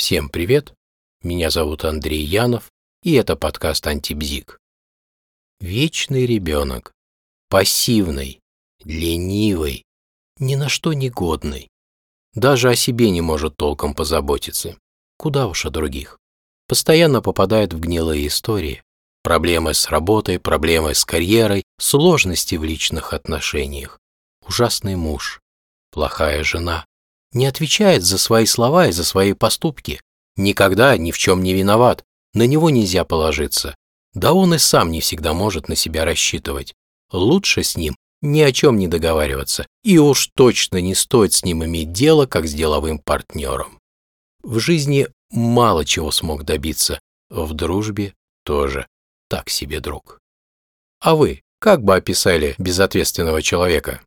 Всем привет! Меня зовут Андрей Янов, и это подкаст «Антибзик». Вечный ребенок, пассивный, ленивый, ни на что не годный. Даже о себе не может толком позаботиться. Куда уж о других. Постоянно попадает в гнилые истории. Проблемы с работой, проблемы с карьерой, сложности в личных отношениях. Ужасный муж, плохая жена. Не отвечает за свои слова и за свои поступки. Никогда ни в чем не виноват. На него нельзя положиться. Да он и сам не всегда может на себя рассчитывать. Лучше с ним ни о чем не договариваться, и уж точно не стоит с ним иметь дело, как с деловым партнером. В жизни мало чего смог добиться, в дружбе тоже так себе друг. А вы как бы описали безответственного человека?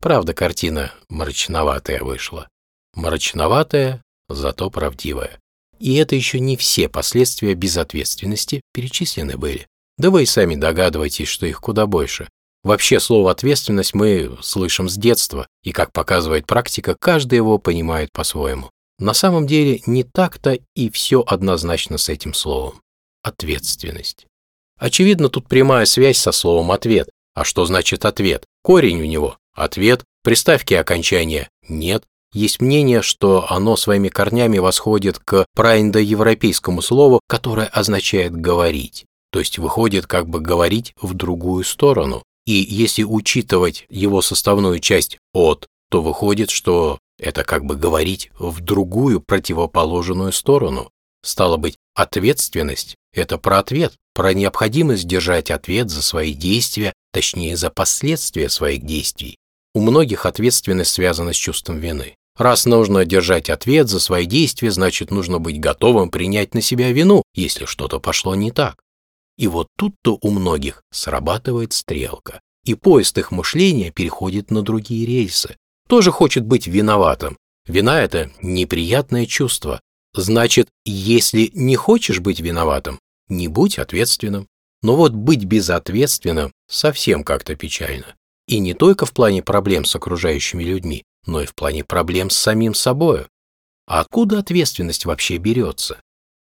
Правда, картина мрачноватая вышла. Мрачноватая, зато правдивая. И это еще не все последствия безответственности перечислены были. Да вы и сами догадываетесь, что их куда больше. Вообще слово «ответственность» мы слышим с детства, и, как показывает практика, каждый его понимает по-своему. На самом деле не так-то и все однозначно с этим словом. Ответственность. Очевидно, тут прямая связь со словом «ответ». А что значит «ответ»? Корень у него – ответ, приставки окончания – нет. Есть мнение, что оно своими корнями восходит к праиндоевропейскому слову, которое означает «говорить». То есть выходит как бы говорить в другую сторону. И если учитывать его составную часть «от», то выходит, что это как бы говорить в другую противоположную сторону. Стало быть, ответственность – это про ответ, про необходимость держать ответ за свои действия, точнее, за последствия своих действий. У многих ответственность связана с чувством вины. Раз нужно держать ответ за свои действия, значит, нужно быть готовым принять на себя вину, если что-то пошло не так. И вот тут-то у многих срабатывает стрелка, и поезд их мышления переходит на другие рельсы. Тоже хочет быть виноватым. Вина – это неприятное чувство. Значит, если не хочешь быть виноватым, не будь ответственным. Но вот быть безответственным совсем как-то печально. И не только в плане проблем с окружающими людьми, но и в плане проблем с самим собою. А откуда ответственность вообще берется?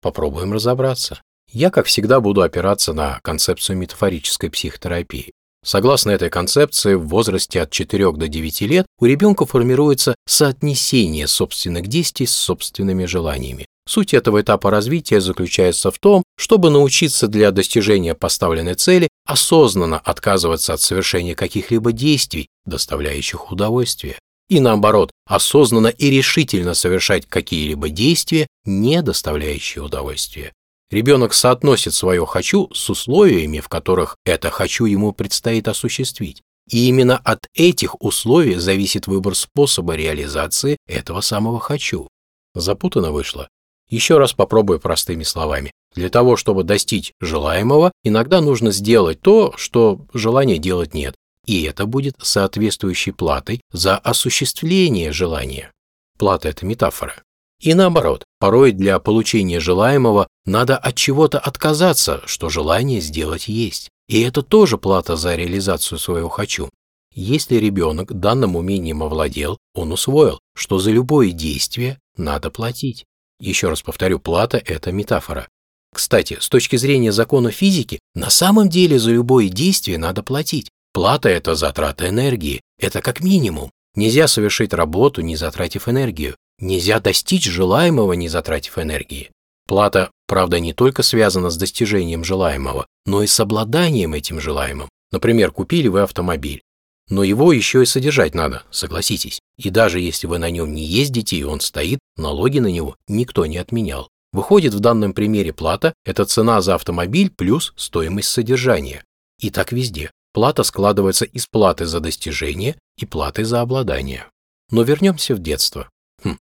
Попробуем разобраться я, как всегда, буду опираться на концепцию метафорической психотерапии. Согласно этой концепции, в возрасте от 4 до 9 лет у ребенка формируется соотнесение собственных действий с собственными желаниями. Суть этого этапа развития заключается в том, чтобы научиться для достижения поставленной цели осознанно отказываться от совершения каких-либо действий, доставляющих удовольствие, и наоборот, осознанно и решительно совершать какие-либо действия, не доставляющие удовольствия. Ребенок соотносит свое «хочу» с условиями, в которых это «хочу» ему предстоит осуществить. И именно от этих условий зависит выбор способа реализации этого самого «хочу». Запутано вышло. Еще раз попробую простыми словами. Для того, чтобы достичь желаемого, иногда нужно сделать то, что желания делать нет. И это будет соответствующей платой за осуществление желания. Плата – это метафора. И наоборот, порой для получения желаемого надо от чего-то отказаться, что желание сделать есть. И это тоже плата за реализацию своего «хочу». Если ребенок данным умением овладел, он усвоил, что за любое действие надо платить. Еще раз повторю, плата – это метафора. Кстати, с точки зрения закона физики, на самом деле за любое действие надо платить. Плата – это затрата энергии, это как минимум. Нельзя совершить работу, не затратив энергию. Нельзя достичь желаемого, не затратив энергии. Плата, правда, не только связана с достижением желаемого, но и с обладанием этим желаемым. Например, купили вы автомобиль. Но его еще и содержать надо, согласитесь. И даже если вы на нем не ездите и он стоит, налоги на него никто не отменял. Выходит, в данном примере плата – это цена за автомобиль плюс стоимость содержания. И так везде. Плата складывается из платы за достижение и платы за обладание. Но вернемся в детство.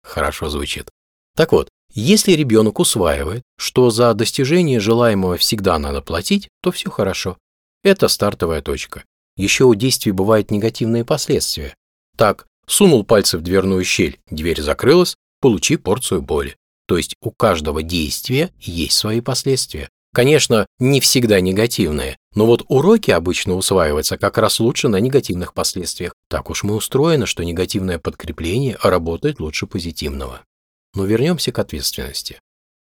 Хорошо звучит. Так вот, если ребенок усваивает, что за достижение желаемого всегда надо платить, то все хорошо. Это стартовая точка. Еще у действий бывают негативные последствия. Так, сунул пальцы в дверную щель, дверь закрылась, получи порцию боли. То есть у каждого действия есть свои последствия. Конечно, не всегда негативные, но вот уроки обычно усваиваются как раз лучше на негативных последствиях. Так уж мы устроены, что негативное подкрепление работает лучше позитивного. Но вернемся к ответственности.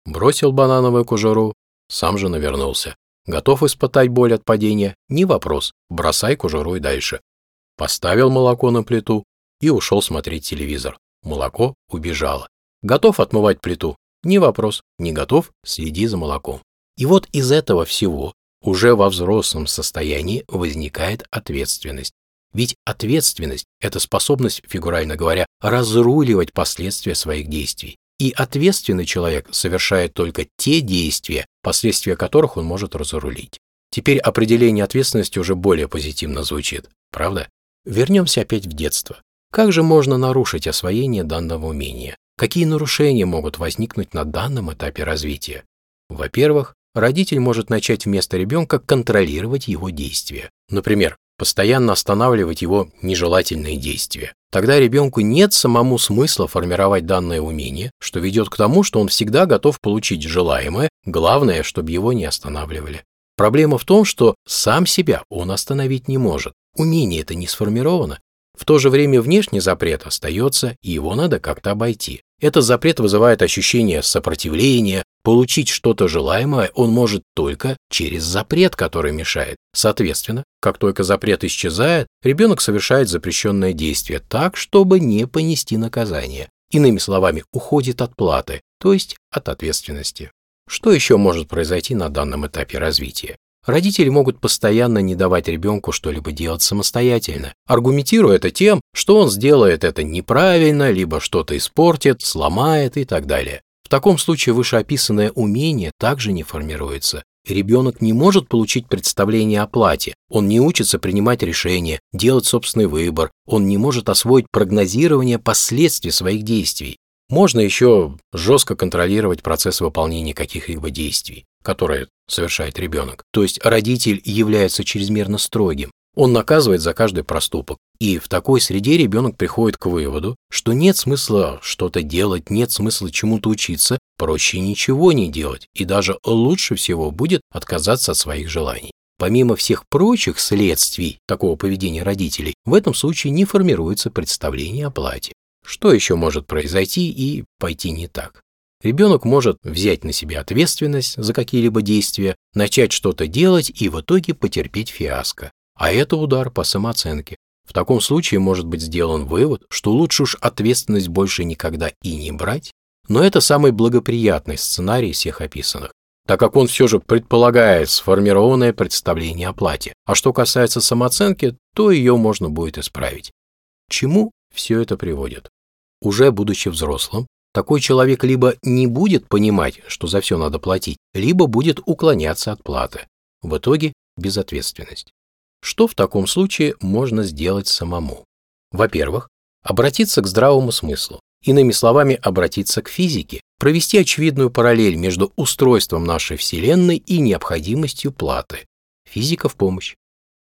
Бросил банановую кожуру, сам же навернулся. Готов испытать боль от падения? Не вопрос, бросай кожуру дальше. Поставил молоко на плиту и ушел смотреть телевизор. Молоко убежало. Готов отмывать плиту? Не вопрос, не готов, следи за молоком. И вот из этого всего уже во взрослом состоянии возникает ответственность. Ведь ответственность – это способность, фигурально говоря, разруливать последствия своих действий. И ответственный человек совершает только те действия, последствия которых он может разрулить. Теперь определение ответственности уже более позитивно звучит, правда? Вернемся опять в детство. Как же можно нарушить освоение данного умения? Какие нарушения могут возникнуть на данном этапе развития? Во-первых, родитель может начать вместо ребенка контролировать его действия. Например, постоянно останавливать его нежелательные действия. Тогда ребенку нет самому смысла формировать данное умение, что ведет к тому, что он всегда готов получить желаемое, главное, чтобы его не останавливали. Проблема в том, что сам себя он остановить не может. Умение это не сформировано. В то же время внешний запрет остается, и его надо как-то обойти. Этот запрет вызывает ощущение сопротивления, получить что-то желаемое он может только через запрет, который мешает. Соответственно, как только запрет исчезает, ребенок совершает запрещенное действие так, чтобы не понести наказание. Иными словами, уходит от платы, то есть от ответственности. Что еще может произойти на данном этапе развития? Родители могут постоянно не давать ребенку что-либо делать самостоятельно, аргументируя это тем, что он сделает это неправильно, либо что-то испортит, сломает и так далее. Таком случае вышеописанное умение также не формируется. Ребенок не может получить представление о плате, он не учится принимать решения, делать собственный выбор, он не может освоить прогнозирование последствий своих действий. Можно еще жестко контролировать процесс выполнения каких-либо действий, которые совершает ребенок. То есть родитель является чрезмерно строгим. Он наказывает за каждый проступок. И в такой среде ребенок приходит к выводу, что нет смысла что-то делать, нет смысла чему-то учиться, проще ничего не делать, и даже лучше всего будет отказаться от своих желаний. Помимо всех прочих следствий такого поведения родителей, в этом случае не формируется представление о плате. Что еще может произойти и пойти не так? Ребенок может взять на себя ответственность за какие-либо действия, начать что-то делать и в итоге потерпеть фиаско. А это удар по самооценке. В таком случае может быть сделан вывод, что лучше уж ответственность больше никогда и не брать, но это самый благоприятный сценарий всех описанных, так как он все же предполагает сформированное представление о плате. А что касается самооценки, то ее можно будет исправить. чему все это приводит? Уже будучи взрослым, такой человек либо не будет понимать, что за все надо платить, либо будет уклоняться от платы. В итоге безответственность. Что в таком случае можно сделать самому? Во-первых, обратиться к здравому смыслу. Иными словами, обратиться к физике, провести очевидную параллель между устройством нашей Вселенной и необходимостью платы. Физика в помощь.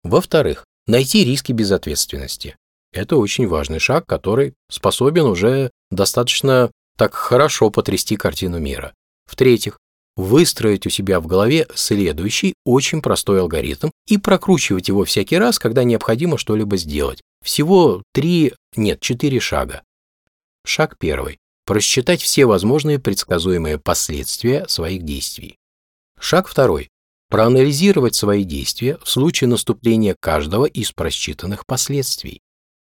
Во-вторых, найти риски безответственности. Это очень важный шаг, который способен уже достаточно так хорошо потрясти картину мира. В-третьих, выстроить у себя в голове следующий очень простой алгоритм и прокручивать его всякий раз, когда необходимо что-либо сделать. Всего три, нет, четыре шага. Шаг первый. Просчитать все возможные предсказуемые последствия своих действий. Шаг второй. Проанализировать свои действия в случае наступления каждого из просчитанных последствий.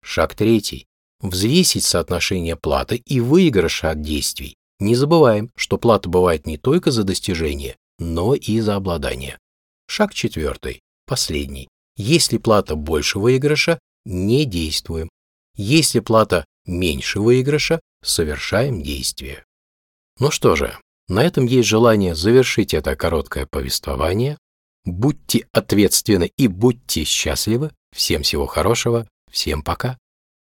Шаг третий взвесить соотношение платы и выигрыша от действий. Не забываем, что плата бывает не только за достижение, но и за обладание. Шаг четвертый, последний. Если плата больше выигрыша, не действуем. Если плата меньше выигрыша, совершаем действие. Ну что же, на этом есть желание завершить это короткое повествование. Будьте ответственны и будьте счастливы. Всем всего хорошего. Всем пока.